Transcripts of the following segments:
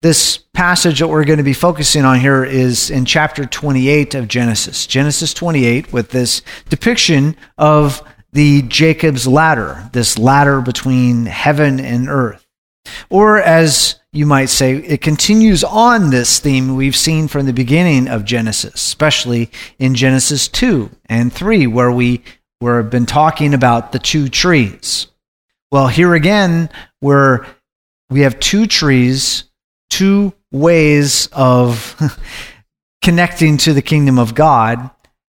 This passage that we're going to be focusing on here is in chapter 28 of Genesis. Genesis 28, with this depiction of the Jacob's ladder, this ladder between heaven and earth. Or, as you might say, it continues on this theme we've seen from the beginning of Genesis, especially in Genesis 2 and 3, where we were been talking about the two trees. Well, here again, where we have two trees two ways of connecting to the kingdom of God,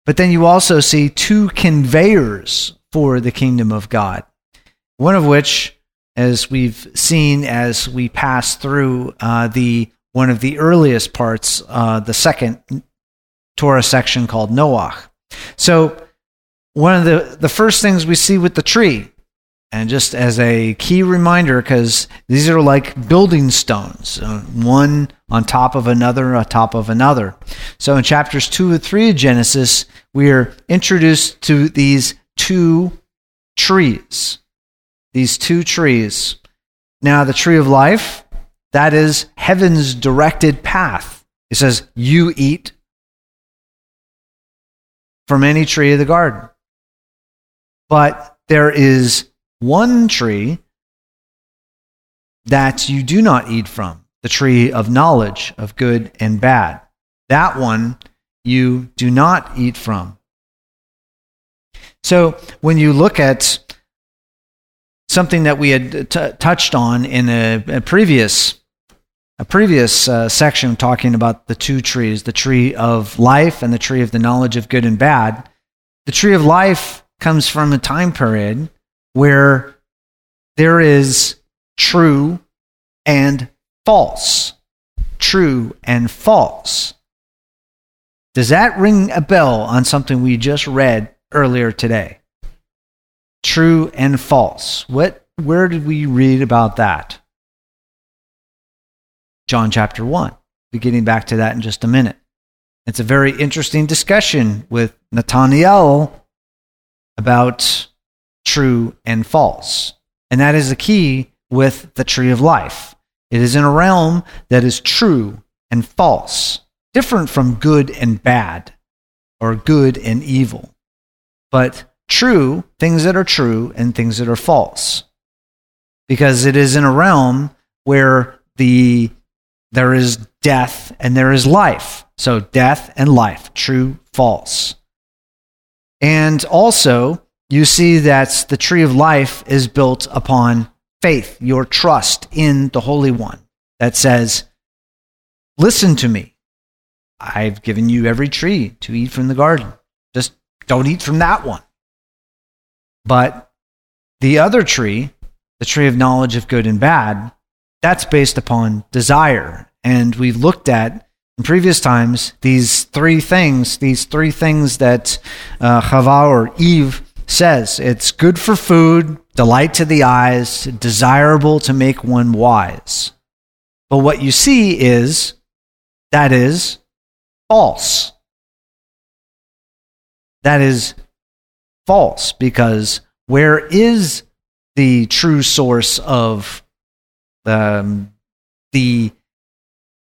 but then you also see two conveyors for the kingdom of God. One of which, as we've seen as we pass through uh, the one of the earliest parts, uh, the second Torah section called Noah. So, one of the, the first things we see with the tree and just as a key reminder, because these are like building stones, uh, one on top of another, on top of another. So in chapters 2 and 3 of Genesis, we are introduced to these two trees. These two trees. Now, the tree of life, that is heaven's directed path. It says, You eat from any tree of the garden. But there is one tree that you do not eat from, the tree of knowledge of good and bad. That one you do not eat from. So when you look at something that we had t- touched on in a, a previous a previous uh, section talking about the two trees, the tree of life and the tree of the knowledge of good and bad. The tree of life comes from a time period where there is true and false. True and false. Does that ring a bell on something we just read earlier today? True and false. What where did we read about that? John chapter 1. We'll be getting back to that in just a minute. It's a very interesting discussion with Nathaniel about true and false. And that is the key with the tree of life. It is in a realm that is true and false, different from good and bad or good and evil. But true, things that are true and things that are false. Because it is in a realm where the there is death and there is life. So death and life, true, false. And also you see that the tree of life is built upon faith, your trust in the Holy One that says, Listen to me. I've given you every tree to eat from the garden. Just don't eat from that one. But the other tree, the tree of knowledge of good and bad, that's based upon desire. And we've looked at in previous times these three things, these three things that uh, Chava or Eve says it's good for food, delight to the eyes, desirable to make one wise. But what you see is that is false. That is false because where is the true source of um, the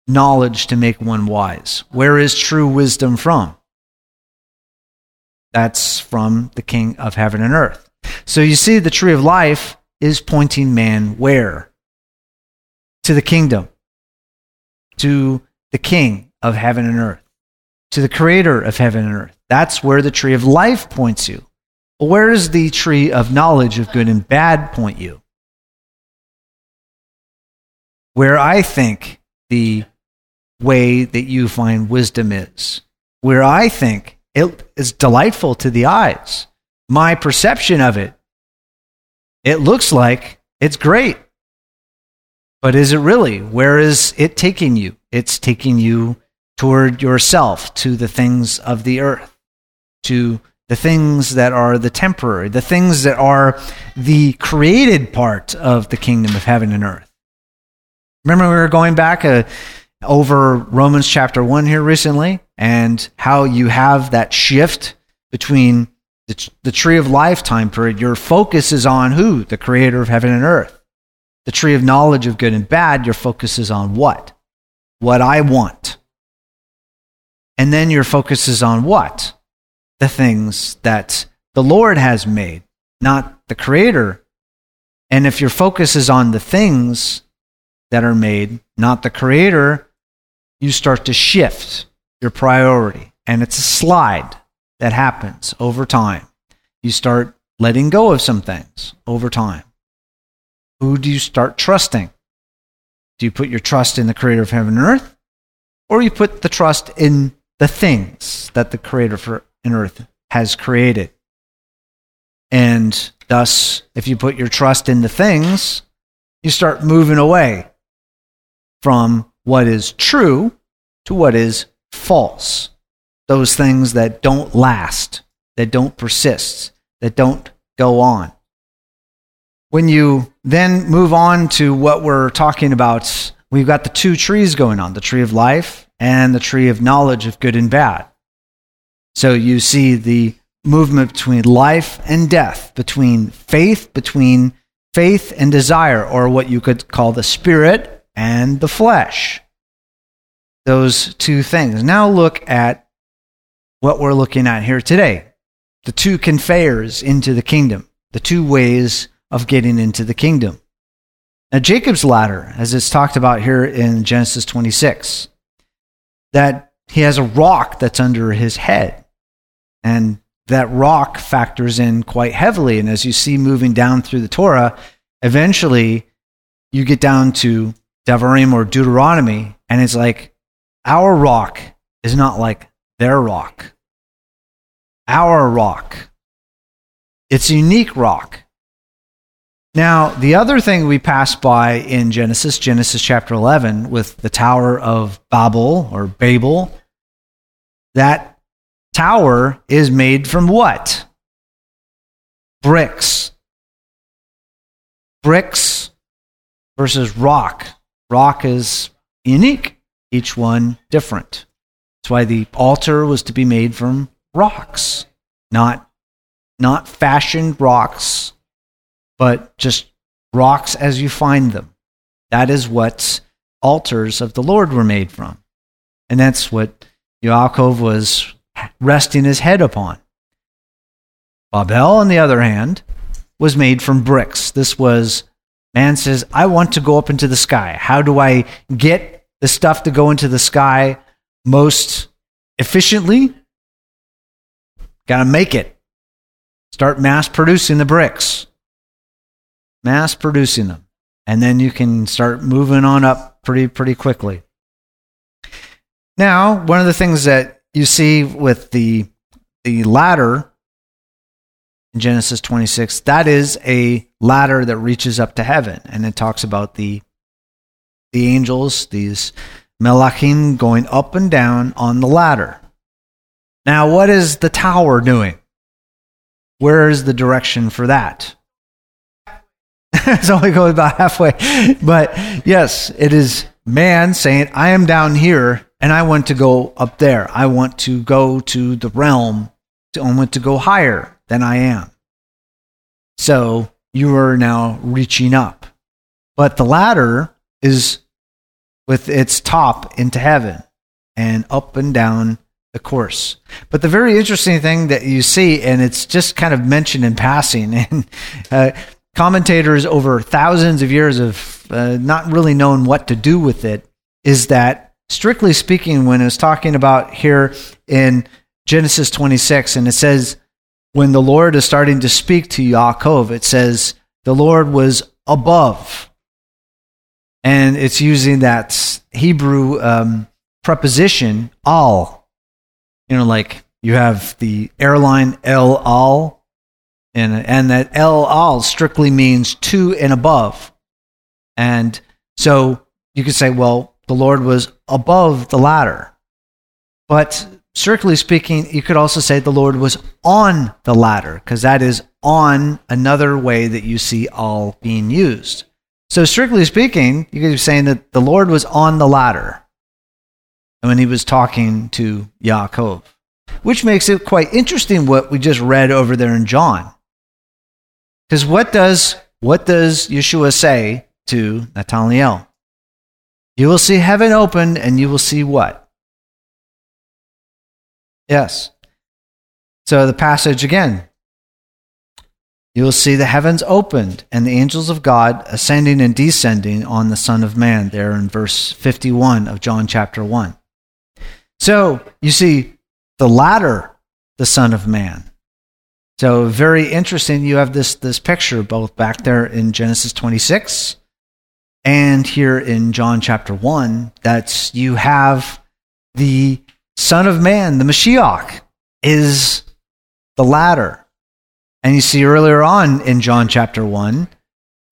knowledge to make one wise? Where is true wisdom from? That's from the King of heaven and earth. So you see, the tree of life is pointing man where? To the kingdom, to the King of heaven and earth, to the Creator of heaven and earth. That's where the tree of life points you. Where does the tree of knowledge of good and bad point you? Where I think the way that you find wisdom is, where I think it is delightful to the eyes. My perception of it, it looks like it's great. But is it really? Where is it taking you? It's taking you toward yourself, to the things of the earth, to the things that are the temporary, the things that are the created part of the kingdom of heaven and earth. Remember, we were going back uh, over Romans chapter 1 here recently, and how you have that shift between the, the tree of life time period. Your focus is on who? The creator of heaven and earth. The tree of knowledge of good and bad, your focus is on what? What I want. And then your focus is on what? The things that the Lord has made, not the creator. And if your focus is on the things that are made, not the creator, you start to shift your priority. And it's a slide that happens over time. You start letting go of some things over time. Who do you start trusting? Do you put your trust in the creator of heaven and earth? Or you put the trust in the things that the creator for and earth has created? And thus, if you put your trust in the things, you start moving away from what is true to what is false. Those things that don't last, that don't persist, that don't go on. When you then move on to what we're talking about, we've got the two trees going on the tree of life and the tree of knowledge of good and bad. So you see the movement between life and death, between faith, between faith and desire, or what you could call the spirit and the flesh. Those two things. Now look at what we're looking at here today the two conveyors into the kingdom, the two ways of getting into the kingdom. Now, Jacob's ladder, as it's talked about here in Genesis 26, that he has a rock that's under his head. And that rock factors in quite heavily. And as you see moving down through the Torah, eventually you get down to Devarim or Deuteronomy, and it's like our rock is not like their rock. Our rock. It's a unique rock. Now, the other thing we pass by in Genesis, Genesis chapter 11, with the Tower of Babel or Babel, that tower is made from what? Bricks. Bricks versus rock. Rock is unique, each one different. That's why the altar was to be made from rocks, not, not fashioned rocks but just rocks as you find them. That is what altars of the Lord were made from. And that's what Yaakov was resting his head upon. Babel, on the other hand, was made from bricks. This was, man says, I want to go up into the sky. How do I get the stuff to go into the sky most efficiently? Got to make it. Start mass producing the bricks mass producing them. And then you can start moving on up pretty, pretty quickly. Now, one of the things that you see with the, the ladder in Genesis 26, that is a ladder that reaches up to heaven. And it talks about the, the angels, these melachim going up and down on the ladder. Now, what is the tower doing? Where is the direction for that? it's only going about halfway. But yes, it is man saying, I am down here and I want to go up there. I want to go to the realm. I want to go higher than I am. So you are now reaching up. But the ladder is with its top into heaven and up and down the course. But the very interesting thing that you see, and it's just kind of mentioned in passing, and uh, commentators over thousands of years of uh, not really knowing what to do with it is that, strictly speaking, when it's talking about here in Genesis 26, and it says, when the Lord is starting to speak to Yaakov, it says, the Lord was above. And it's using that Hebrew um, preposition, al. You know, like you have the airline El Al, and, and that El Al strictly means to and above. And So you could say, well, the Lord was above the ladder. But strictly speaking, you could also say the Lord was on the ladder, because that is on another way that you see all being used. So, strictly speaking, you could be saying that the Lord was on the ladder when he was talking to Yaakov, which makes it quite interesting what we just read over there in John. Because what does what does Yeshua say to Nathanael? You will see heaven open and you will see what? Yes. So the passage again. You will see the heavens opened and the angels of God ascending and descending on the Son of Man, there in verse 51 of John chapter 1. So you see the ladder, the Son of Man. So very interesting. You have this this picture both back there in Genesis 26 and here in John chapter 1 that you have the Son of Man, the Mashiach, is the ladder. And you see earlier on in John chapter 1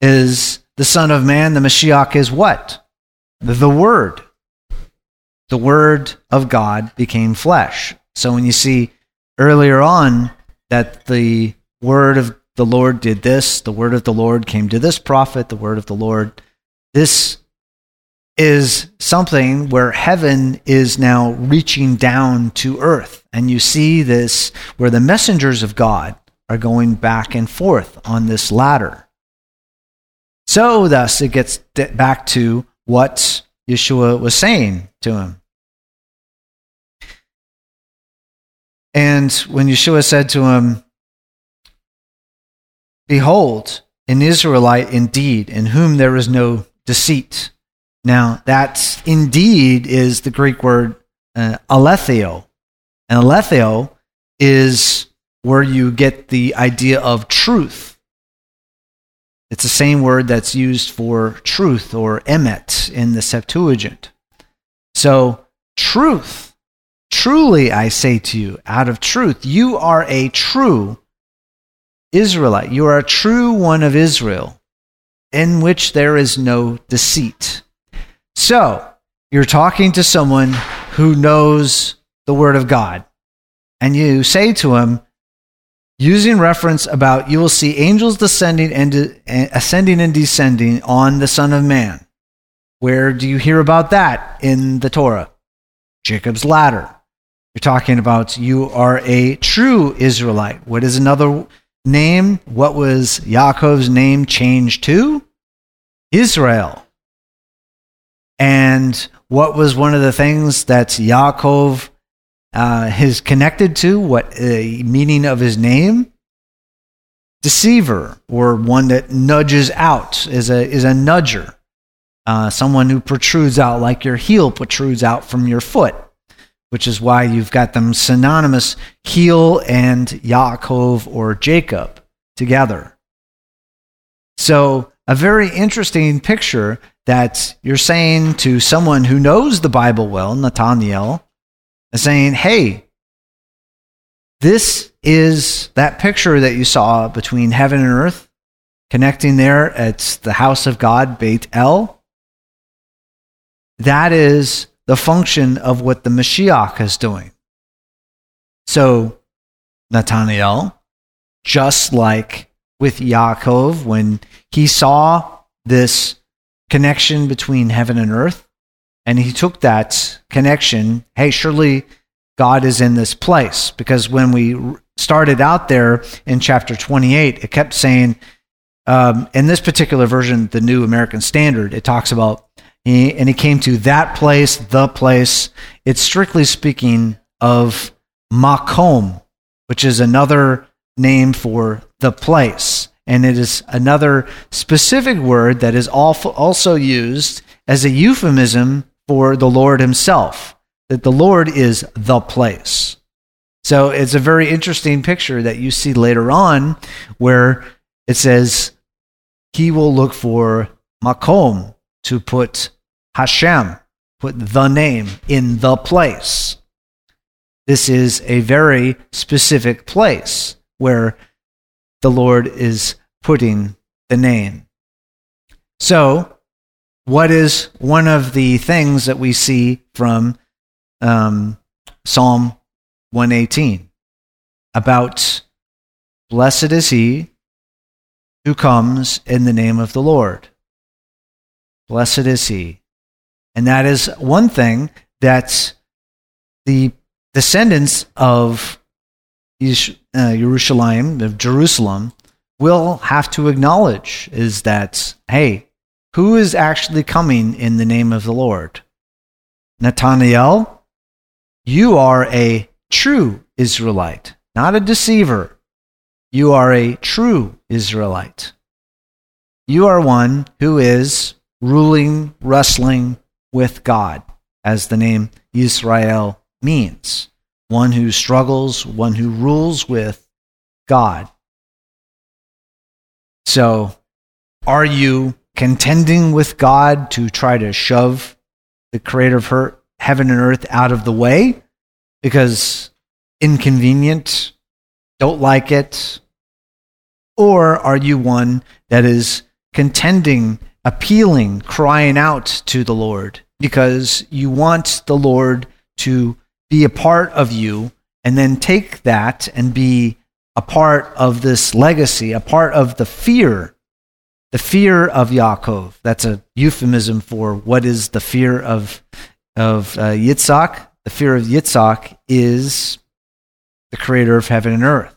is the Son of Man, the Mashiach is what? The Word. The Word of God became flesh. So when you see earlier on that the word of the Lord did this, the word of the Lord came to this prophet, the word of the Lord. This is something where heaven is now reaching down to earth. And you see this where the messengers of God are going back and forth on this ladder. So, thus, it gets back to what Yeshua was saying to him. And when Yeshua said to him, Behold, an Israelite indeed, in whom there is no deceit. Now, that indeed is the Greek word uh, aletheo. And aletheo is where you get the idea of truth. It's the same word that's used for truth or emet in the Septuagint. So, truth Truly, I say to you, out of truth, you are a true Israelite. You are a true one of Israel, in which there is no deceit. So, you're talking to someone who knows the Word of God, and you say to him, using reference about you will see angels descending and ascending and descending on the Son of Man. Where do you hear about that in the Torah? Jacob's ladder. You're talking about you are a true Israelite. What is another name? What was Yaakov's name changed to? Israel. And what was one of the things that Yaakov uh, is connected to? What uh, meaning of his name? Deceiver, or one that nudges out, is a, is a nudger. Uh, someone who protrudes out like your heel protrudes out from your foot which is why you've got them synonymous heel and Yaakov or Jacob together. So, a very interesting picture that you're saying to someone who knows the Bible well, Nathaniel, saying, hey, this is that picture that you saw between heaven and earth, connecting there at the house of God, Beit El. That is the function of what the Mashiach is doing. So, Nathaniel, just like with Yaakov, when he saw this connection between heaven and earth, and he took that connection, hey, surely God is in this place. Because when we started out there in chapter 28, it kept saying, um, in this particular version, the New American Standard, it talks about he, and he came to that place, the place. It's strictly speaking of Makom, which is another name for the place. And it is another specific word that is also used as a euphemism for the Lord himself, that the Lord is the place. So it's a very interesting picture that you see later on where it says, He will look for Makom to put Hashem, put the name in the place. This is a very specific place where the Lord is putting the name. So, what is one of the things that we see from um, Psalm 118 about blessed is he who comes in the name of the Lord. Blessed is he. And that is one thing that the descendants of uh, Jerusalem, of Jerusalem, will have to acknowledge is that, hey, who is actually coming in the name of the Lord? Nathaniel, you are a true Israelite, not a deceiver. You are a true Israelite. You are one who is ruling, wrestling with God, as the name Israel means. One who struggles, one who rules with God. So, are you contending with God to try to shove the creator of her, heaven and earth out of the way because inconvenient, don't like it? Or are you one that is contending, appealing, crying out to the Lord because you want the Lord to be a part of you and then take that and be a part of this legacy, a part of the fear, the fear of Yaakov. That's a euphemism for what is the fear of, of uh, Yitzhak. The fear of Yitzhak is the creator of heaven and earth.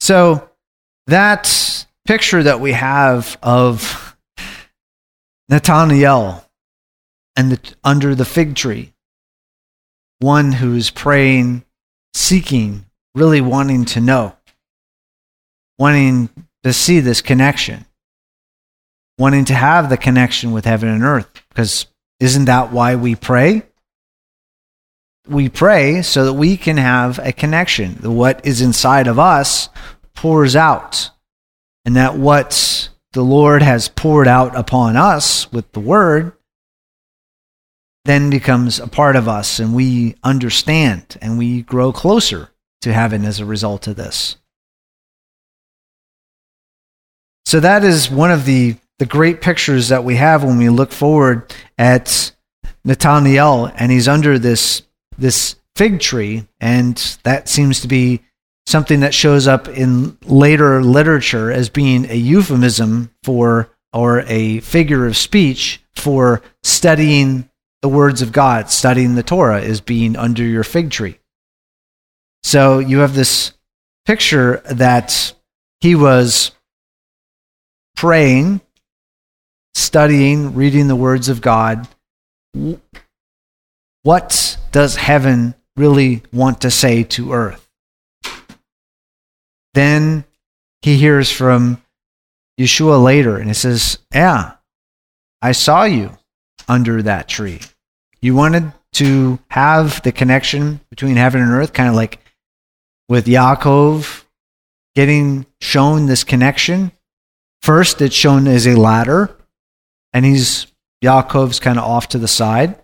So that picture that we have of Nathaniel and the, under the fig tree, one who's praying, seeking, really wanting to know, wanting to see this connection, wanting to have the connection with heaven and earth. Because isn't that why we pray? We pray so that we can have a connection. What is inside of us pours out, and that what the Lord has poured out upon us with the word then becomes a part of us and we understand and we grow closer to heaven as a result of this. So that is one of the, the great pictures that we have when we look forward at Nathaniel and he's under this, this fig tree, and that seems to be something that shows up in later literature as being a euphemism for or a figure of speech for studying the words of God, studying the Torah, is being under your fig tree. So you have this picture that he was praying, studying, reading the words of God. What does heaven really want to say to earth? Then he hears from Yeshua later and he says, Yeah, I saw you under that tree. You wanted to have the connection between heaven and earth, kind of like with Yaakov getting shown this connection. First, it's shown as a ladder, and he's Yaakov's kind of off to the side.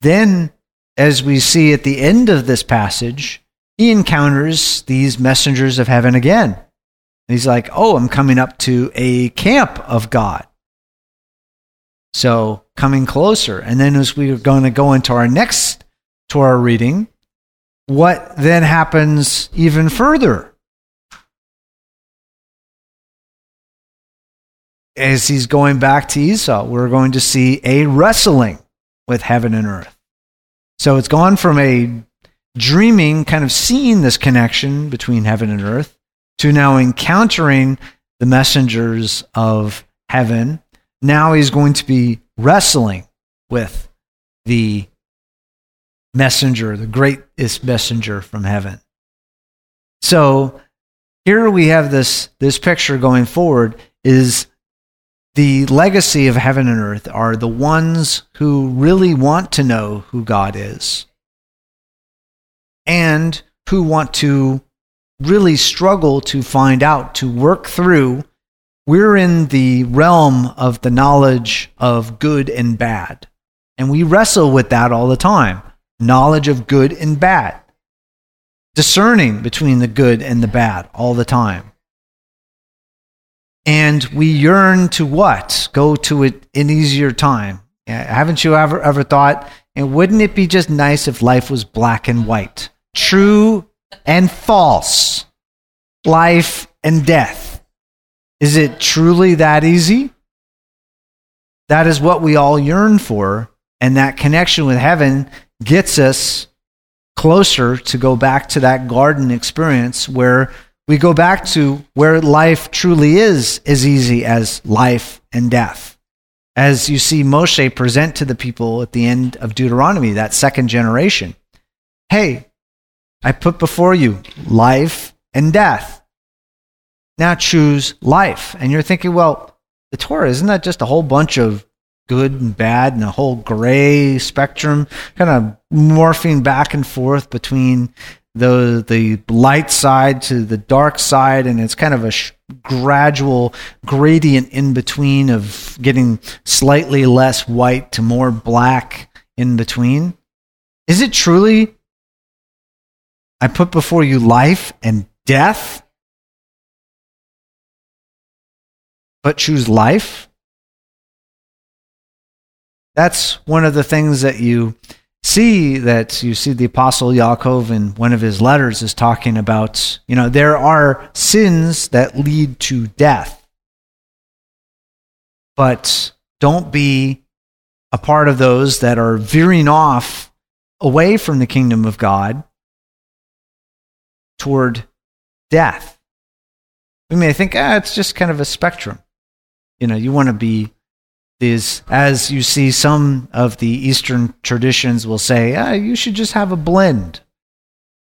Then, as we see at the end of this passage, he encounters these messengers of heaven again. And he's like, Oh, I'm coming up to a camp of God. So coming closer. And then as we're going to go into our next Torah reading, what then happens even further? As he's going back to Esau, we're going to see a wrestling with heaven and earth. So it's gone from a dreaming, kind of seeing this connection between heaven and earth, to now encountering the messengers of heaven now he's going to be wrestling with the messenger, the greatest messenger from heaven. So here we have this, this picture going forward is the legacy of heaven and earth are the ones who really want to know who God is and who want to really struggle to find out, to work through we're in the realm of the knowledge of good and bad. And we wrestle with that all the time knowledge of good and bad, discerning between the good and the bad all the time. And we yearn to what? Go to it an easier time. Haven't you ever ever thought, and wouldn't it be just nice if life was black and white? True and false. Life and death. Is it truly that easy? That is what we all yearn for. And that connection with heaven gets us closer to go back to that garden experience where we go back to where life truly is as easy as life and death. As you see Moshe present to the people at the end of Deuteronomy, that second generation. Hey, I put before you life and death. Now choose life. And you're thinking, well, the Torah, isn't that just a whole bunch of good and bad and a whole gray spectrum, kind of morphing back and forth between the the light side to the dark side, and it's kind of a sh- gradual gradient in between of getting slightly less white to more black in between. Is it truly? I put before you life and death, but choose life. That's one of the things that you see that you see the apostle Yaakov in one of his letters is talking about, you know, there are sins that lead to death. But don't be a part of those that are veering off away from the kingdom of God toward death. We may think, ah, it's just kind of a spectrum. You know, you want to be is as you see some of the Eastern traditions will say, ah, you should just have a blend.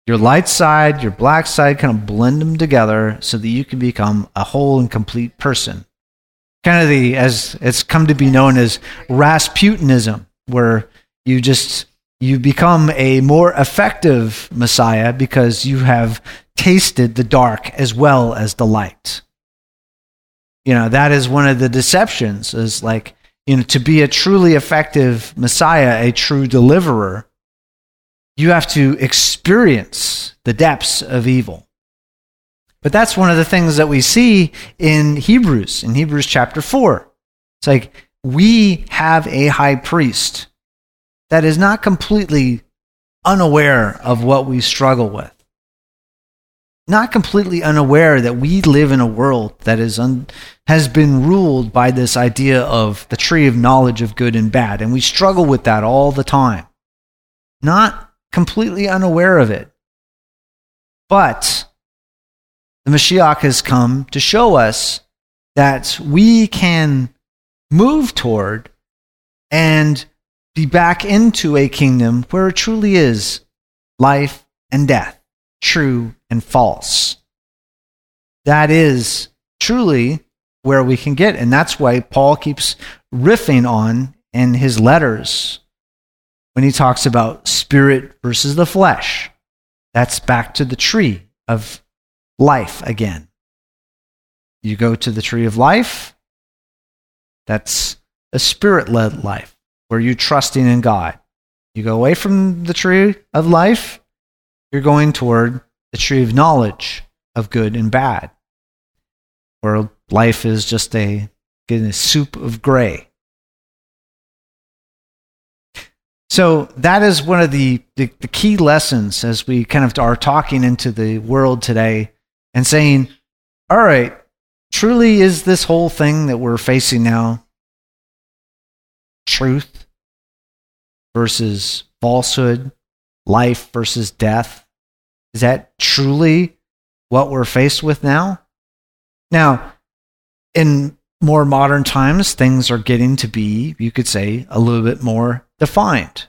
Your light side, your black side, kind of blend them together so that you can become a whole and complete person. Kind of the, as it's come to be known as Rasputinism, where you just, you become a more effective Messiah because you have tasted the dark as well as the light. You know, that is one of the deceptions is like, you know, to be a truly effective Messiah, a true deliverer, you have to experience the depths of evil. But that's one of the things that we see in Hebrews, in Hebrews chapter 4. It's like we have a high priest that is not completely unaware of what we struggle with not completely unaware that we live in a world that is un, has been ruled by this idea of the tree of knowledge of good and bad, and we struggle with that all the time. Not completely unaware of it. But the Mashiach has come to show us that we can move toward and be back into a kingdom where it truly is life and death true and false. That is truly where we can get. And that's why Paul keeps riffing on in his letters when he talks about spirit versus the flesh. That's back to the tree of life again. You go to the tree of life, that's a spirit led life where you're trusting in God. You go away from the tree of life, you're going toward the tree of knowledge of good and bad, where life is just a, a soup of gray. So that is one of the, the, the, key lessons as we kind of are talking into the world today and saying, all right, truly is this whole thing that we're facing now truth versus falsehood, life versus death? Is that truly what we're faced with now? Now, in more modern times, things are getting to be, you could say, a little bit more defined.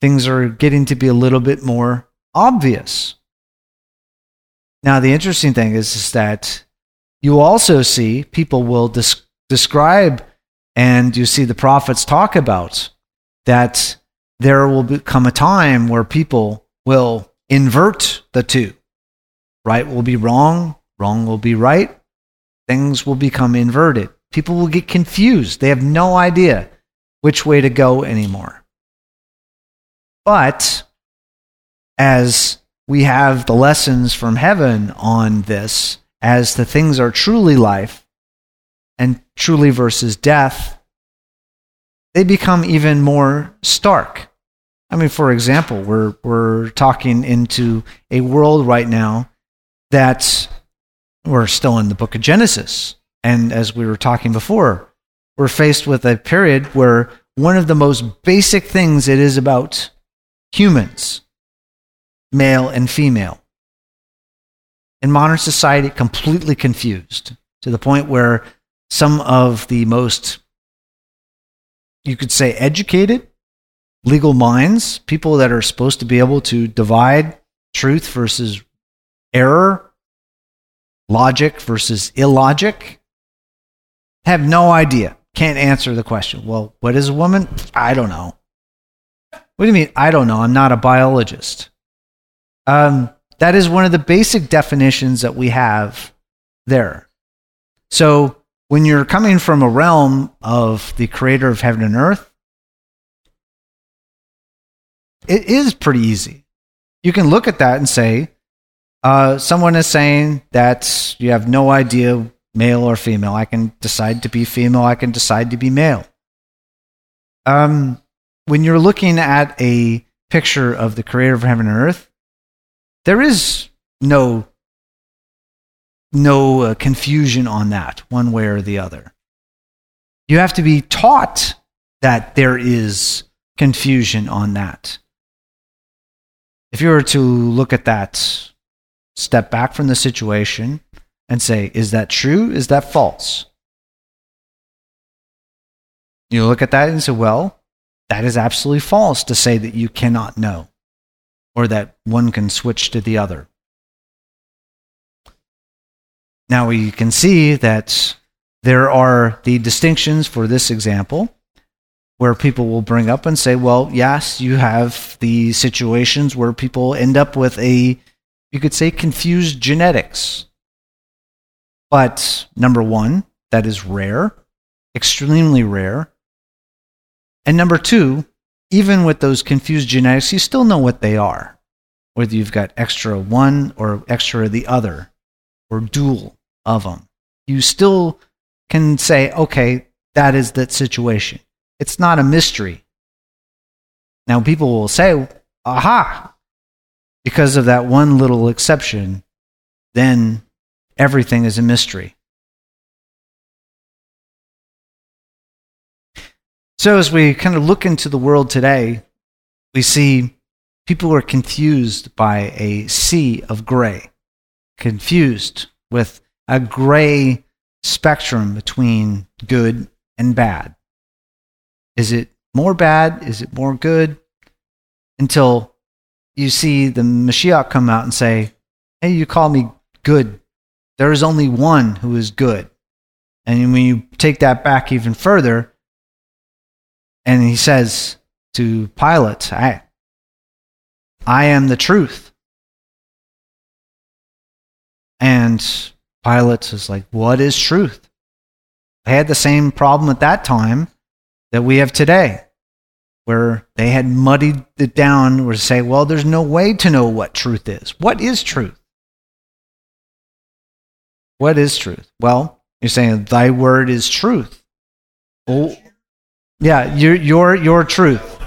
Things are getting to be a little bit more obvious. Now, the interesting thing is, is that you also see people will des- describe and you see the prophets talk about that there will come a time where people will invert the two. Right will be wrong, wrong will be right. Things will become inverted. People will get confused. They have no idea which way to go anymore. But as we have the lessons from heaven on this, as the things are truly life and truly versus death, they become even more stark. I mean, for example, we're, we're talking into a world right now that we're still in the book of Genesis. And as we were talking before, we're faced with a period where one of the most basic things it is about humans, male and female, in modern society, completely confused to the point where some of the most, you could say, educated legal minds, people that are supposed to be able to divide truth versus error, logic versus illogic, have no idea. Can't answer the question. Well, what is a woman? I don't know. What do you mean? I don't know. I'm not a biologist. Um, that is one of the basic definitions that we have there. So when you're coming from a realm of the creator of heaven and earth, it is pretty easy. You can look at that and say, uh, someone is saying that you have no idea male or female. I can decide to be female. I can decide to be male. Um, when you're looking at a picture of the creator of heaven and earth, there is no no uh, confusion on that one way or the other. You have to be taught that there is confusion on that. If you were to look at that, step back from the situation and say, is that true? Is that false? You look at that and say, well, that is absolutely false to say that you cannot know or that one can switch to the other. Now we can see that there are the distinctions for this example where people will bring up and say, well, yes, you have the situations where people end up with a, you could say, confused genetics. But number one, that is rare, extremely rare. And number two, even with those confused genetics, you still know what they are, whether you've got extra one or extra the other, or dual of them. You still can say, okay, that is that situation. It's not a mystery. Now, people will say, aha, because of that one little exception, then everything is a mystery. So, as we kind of look into the world today, we see people are confused by a sea of gray, confused with a gray spectrum between good and bad. Is it more bad? Is it more good? Until you see the Mashiach come out and say, Hey, you call me good. There is only one who is good. And when you take that back even further, and he says to Pilate, I, I am the truth. And Pilate is like, What is truth? I had the same problem at that time that we have today, where they had muddied it down, where to say, Well, there's no way to know what truth is. What is truth? What is truth? Well, you're saying, Thy word is truth. Oh, yeah, your, your, your truth.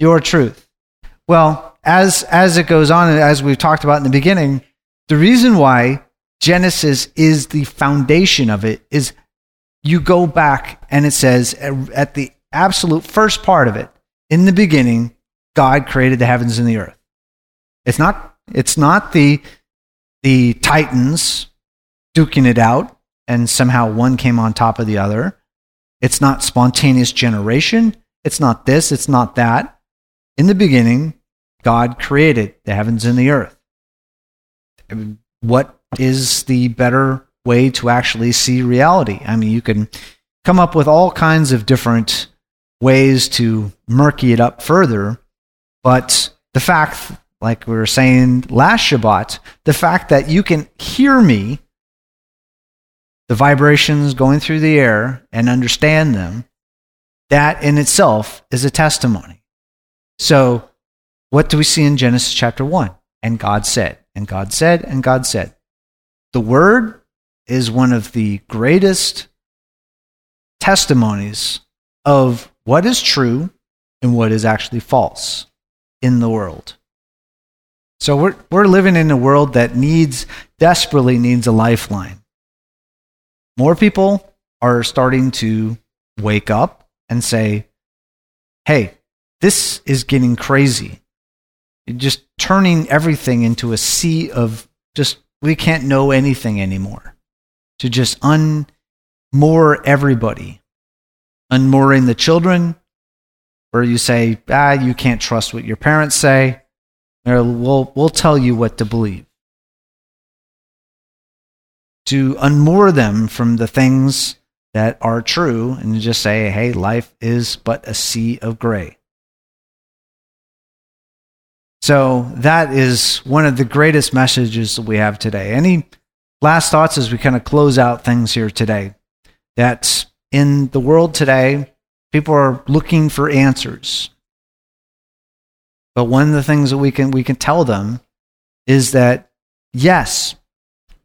Your truth. Well, as, as it goes on, and as we've talked about in the beginning, the reason why Genesis is the foundation of it is you go back and it says at the absolute first part of it, in the beginning, God created the heavens and the earth. It's not, it's not the, the Titans duking it out and somehow one came on top of the other. It's not spontaneous generation. It's not this. It's not that. In the beginning, God created the heavens and the earth. What is the better way to actually see reality? I mean, you can come up with all kinds of different ways to murky it up further, but the fact, like we were saying last Shabbat, the fact that you can hear me the vibrations going through the air and understand them, that in itself is a testimony. So, what do we see in Genesis chapter 1? And God said, and God said, and God said. The word is one of the greatest testimonies of what is true and what is actually false in the world. So we're, we're living in a world that needs, desperately needs a lifeline. More people are starting to wake up and say, hey, this is getting crazy. Just turning everything into a sea of just, we can't know anything anymore. To just unmoor everybody, unmooring the children, where you say, ah, you can't trust what your parents say. Or we'll, we'll tell you what to believe. To unmoor them from the things that are true and just say, hey, life is but a sea of gray. So that is one of the greatest messages that we have today. Any last thoughts as we kind of close out things here today? That in the world today, people are looking for answers. But one of the things that we can we can tell them is that yes,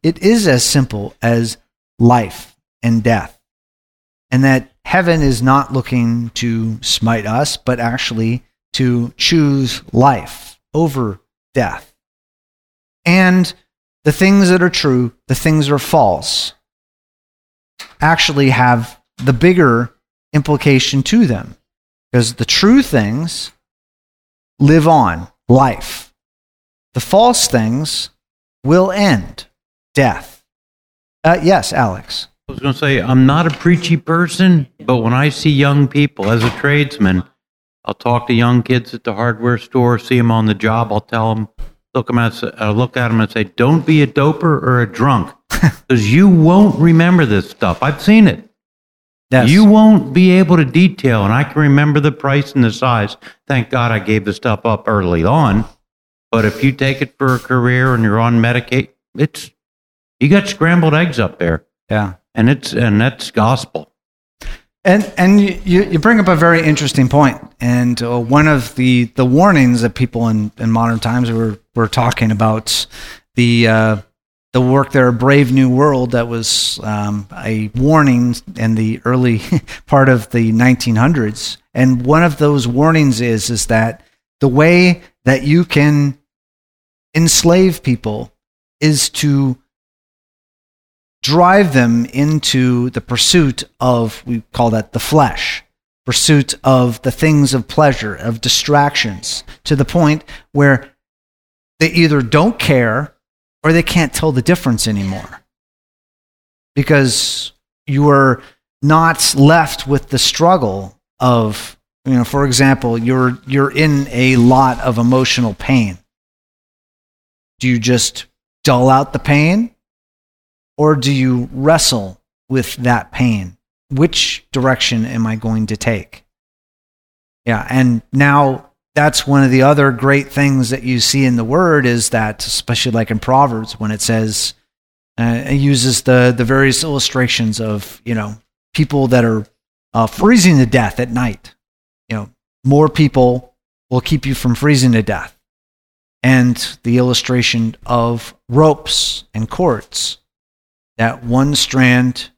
it is as simple as life and death. And that heaven is not looking to smite us, but actually to choose life over death. And the things that are true, the things that are false, actually have the bigger implication to them. Because the true things live on, life. The false things will end, death. Uh, yes, Alex. I was going to say, I'm not a preachy person, but when I see young people as a tradesman, I'll talk to young kids at the hardware store, see them on the job. I'll tell them, look them at, I'll uh, look at them and say, don't be a doper or a drunk, because you won't remember this stuff. I've seen it. Yes. You won't be able to detail, and I can remember the price and the size. Thank God I gave the stuff up early on. But if you take it for a career and you're on Medicaid, it's you got scrambled eggs up there, yeah. and it's and that's gospel. And and you, you bring up a very interesting point, and uh, one of the, the warnings that people in, in modern times were were talking about the uh, the work there, Brave New World, that was um, a warning in the early part of the 1900s. And one of those warnings is, is that the way that you can enslave people is to drive them into the pursuit of, we call that the flesh, pursuit of the things of pleasure, of distractions, to the point where they either don't care or they can't tell the difference anymore. Because you are not left with the struggle of you know for example you're you're in a lot of emotional pain. Do you just dull out the pain or do you wrestle with that pain which direction am i going to take? Yeah and now that's one of the other great things that you see in the word is that especially like in proverbs when it says uh, it uses the the various illustrations of you know people that are uh, freezing to death at night. You know more people will keep you from freezing to death. And the illustration of ropes and cords that one strand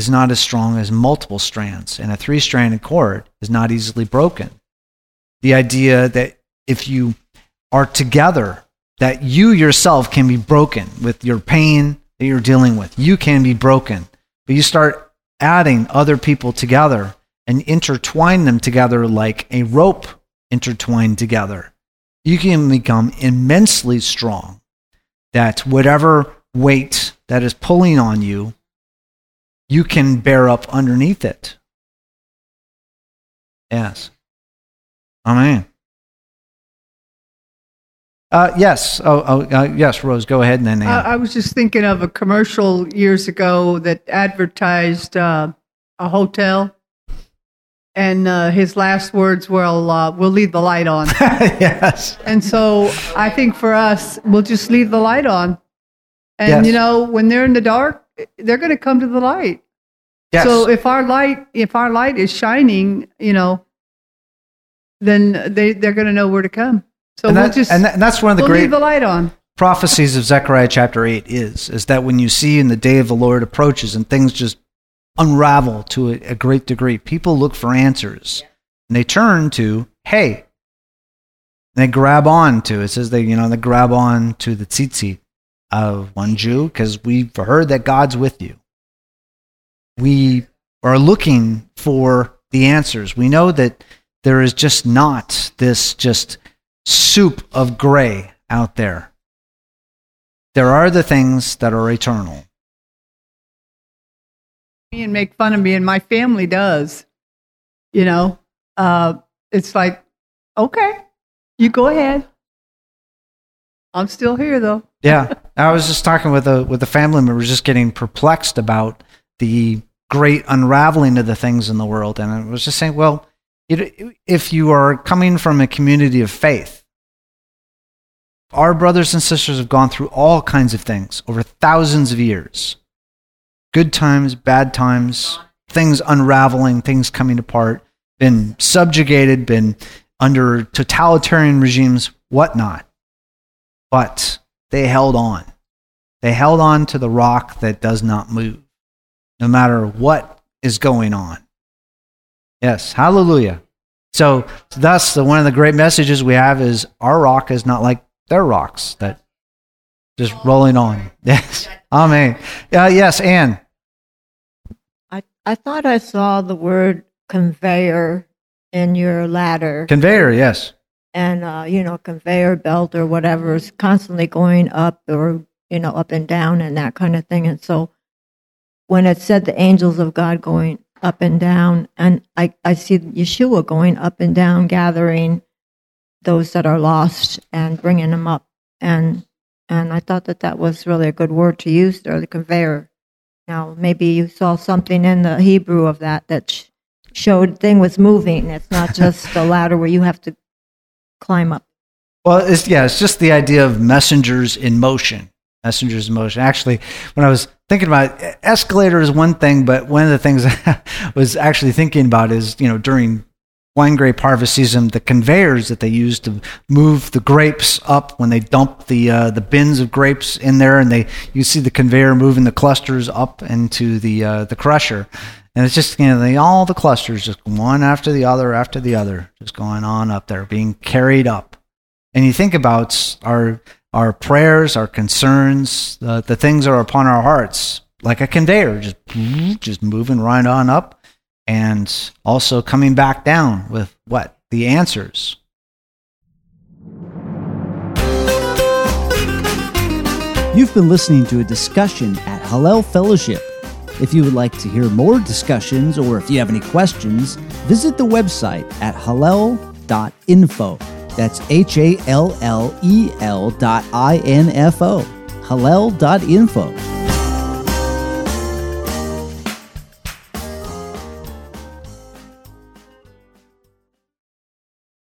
is not as strong as multiple strands and a three stranded cord is not easily broken the idea that if you are together, that you yourself can be broken with your pain that you're dealing with. You can be broken. But you start adding other people together and intertwine them together like a rope intertwined together. You can become immensely strong. That whatever weight that is pulling on you, you can bear up underneath it. Yes. Amen. Uh, yes. Oh, oh uh, yes, Rose, go ahead and then. Uh, I was just thinking of a commercial years ago that advertised uh, a hotel, and uh, his last words were, uh, "We'll leave the light on." yes. And so I think for us, we'll just leave the light on, and Yes. you know, when they're in the dark, they're going to come to the light. Yes. So if our light, if our light is shining, you know, then they they're going to know where to come. So and, we'll that- just and, that- and that's one of the we'll great leave the light on. prophecies of Zechariah chapter 8 is, is that when you see in the day of the Lord approaches and things just unravel to a, a great degree, people look for answers. And they turn to, hey, they grab on to, it says they, you know, they grab on to the tzitzit of one Jew because we've heard that God's with you. We are looking for the answers. We know that there is just not this just soup of gray out there. There are the things that are eternal. And make fun of me, and my family does. You know, uh, it's like, okay, you go ahead. I'm still here though. yeah, I was just talking with a with a family member, just getting perplexed about the great unraveling of the things in the world, and I was just saying, well, it, if you are coming from a community of faith, our brothers and sisters have gone through all kinds of things over thousands of years good times, bad times, things unraveling, things coming apart, been subjugated, been under totalitarian regimes, whatnot. But they held on. They held on to the rock that does not move, no matter what is going on. Yes, hallelujah. So, thus, the, one of the great messages we have is our rock is not like their rocks that just rolling on. Yes, amen. Uh, yes, Anne. I, I thought I saw the word conveyor in your ladder. Conveyor, yes. And, uh, you know, conveyor belt or whatever is constantly going up or, you know, up and down and that kind of thing. And so when it said the angels of God going up and down, and I, I see Yeshua going up and down, gathering those that are lost and bringing them up. And, and I thought that that was really a good word to use there, the conveyor. Now, maybe you saw something in the Hebrew of that that sh- showed thing was moving. It's not just a ladder where you have to climb up. Well, it's, yeah, it's just the idea of messengers in motion. Messengers in motion. Actually, when I was thinking about it, escalator is one thing, but one of the things I was actually thinking about is, you know, during wine grape harvest season, the conveyors that they use to move the grapes up when they dump the uh, the bins of grapes in there, and they you see the conveyor moving the clusters up into the uh, the crusher, and it's just you know they, all the clusters just one after the other after the other, just going on up there, being carried up. And you think about our our prayers, our concerns, the, the things that are upon our hearts, like a conveyor, just just moving right on up, and also coming back down with what the answers. You've been listening to a discussion at Hallel Fellowship. If you would like to hear more discussions or if you have any questions, visit the website at hallel.info. That's H A L L E L dot I N F O. Hallel.info.